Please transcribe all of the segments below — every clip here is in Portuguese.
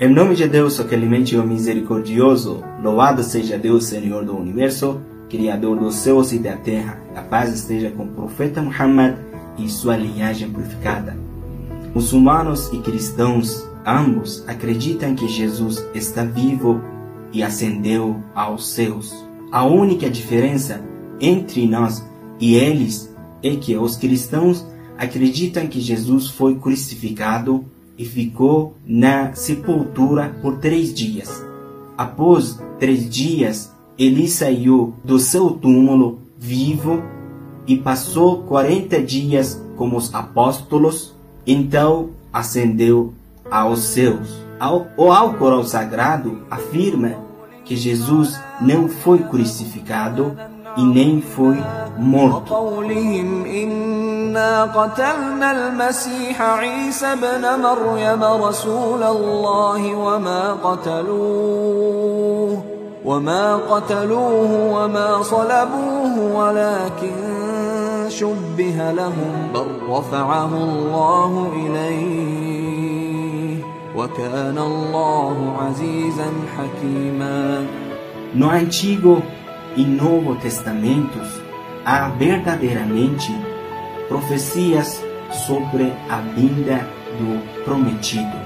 Em nome de Deus, o clemente e misericordioso, louvado seja Deus, Senhor do universo, Criador dos céus e da terra. A paz esteja com o profeta Muhammad e sua linhagem purificada. Muçulmanos e cristãos, ambos, acreditam que Jesus está vivo e ascendeu aos céus. A única diferença entre nós e eles é que os cristãos acreditam que Jesus foi crucificado e ficou na sepultura por três dias. Após três dias, ele saiu do seu túmulo vivo e passou quarenta dias com os apóstolos, então ascendeu aos céus. O Alcorão Sagrado afirma que Jesus não foi crucificado e nem foi morto. إنا قتلنا المسيح عيسى ابن مريم رسول الله وما قتلوه وما قتلوه وما صلبوه ولكن شبه لهم بل رفعه الله إليه وكان الله عزيزا حكيما No Antigo e Novo Testamentos há verdadeiramente profecias sobre a vinda do prometido.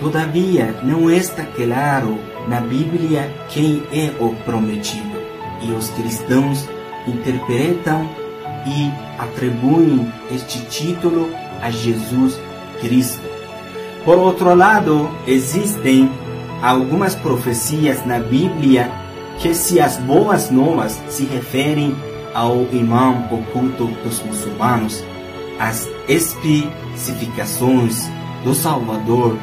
Todavia, não está claro na Bíblia quem é o prometido, e os cristãos interpretam e atribuem este título a Jesus Cristo. Por outro lado, existem algumas profecias na Bíblia que, se as boas novas se referem ao imã oculto dos muçulmanos, as especificações do Salvador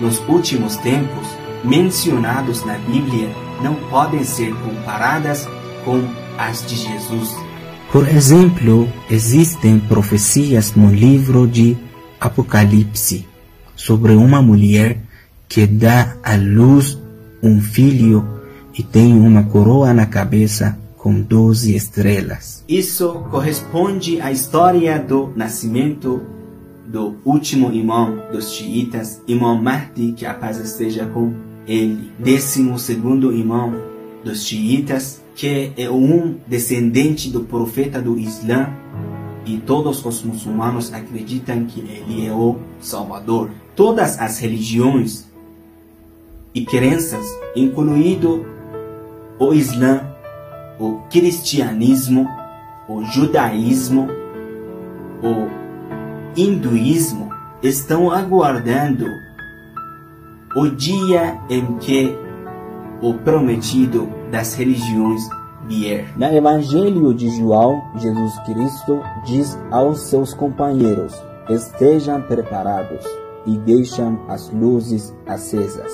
nos últimos tempos mencionados na Bíblia não podem ser comparadas com as de Jesus. Por exemplo, existem profecias no livro de Apocalipse sobre uma mulher que dá à luz um filho e tem uma coroa na cabeça com doze estrelas. Isso corresponde à história do nascimento do último imã dos xiitas, Imam Mahdi, que a paz esteja com ele. Décimo segundo imã dos xiitas, que é um descendente do profeta do Islã, e todos os muçulmanos acreditam que ele é o Salvador. Todas as religiões e crenças, incluído o Islã, o cristianismo, o judaísmo, o hinduísmo estão aguardando o dia em que o prometido das religiões vier. No Evangelho de João, Jesus Cristo diz aos seus companheiros: Estejam preparados e deixem as luzes acesas.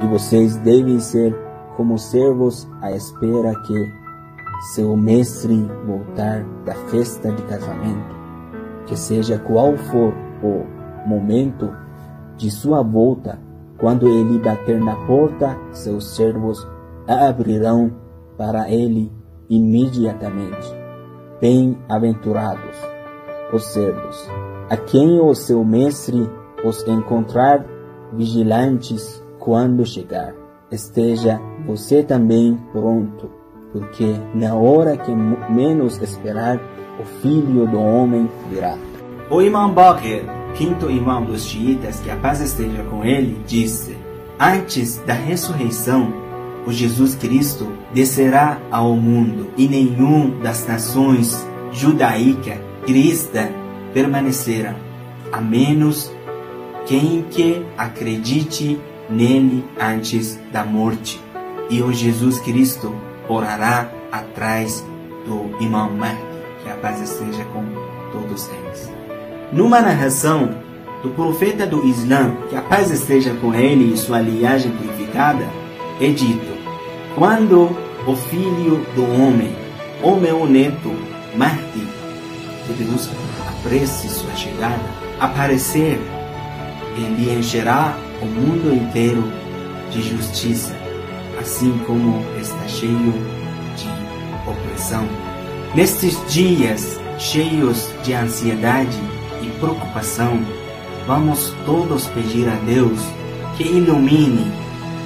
E vocês devem ser como servos à espera que seu mestre voltar da festa de casamento, que seja qual for o momento de sua volta, quando ele bater na porta, seus servos a abrirão para ele imediatamente. Bem-aventurados os servos, a quem o seu mestre os encontrar vigilantes quando chegar esteja você também pronto, porque na hora que menos esperar, o Filho do Homem virá. O Imam Bakr, quinto imam dos xiitas, que a paz esteja com ele, disse: Antes da ressurreição, o Jesus Cristo descerá ao mundo e nenhum das nações judaica, cristã permanecerá, a menos quem que acredite nele antes da morte. E o Jesus Cristo orará atrás do Imam Mahdi, que a paz esteja com todos eles. Numa narração do profeta do Islã, que a paz esteja com ele e sua linhagem purificada, é dito: Quando o filho do homem, o meu neto Mahdi, que Deus apresse sua chegada, aparecer, ele encherá o mundo inteiro de justiça, assim como está cheio de opressão. Nestes dias cheios de ansiedade e preocupação, vamos todos pedir a Deus que ilumine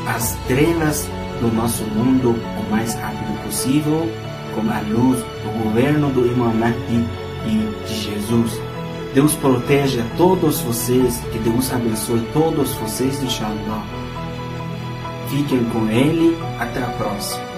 as trevas do nosso mundo o mais rápido possível com a luz do governo do Imam Mahdi e de Jesus. Deus proteja todos vocês, que Deus abençoe todos vocês, inshallah. Fiquem com Ele, até a próxima.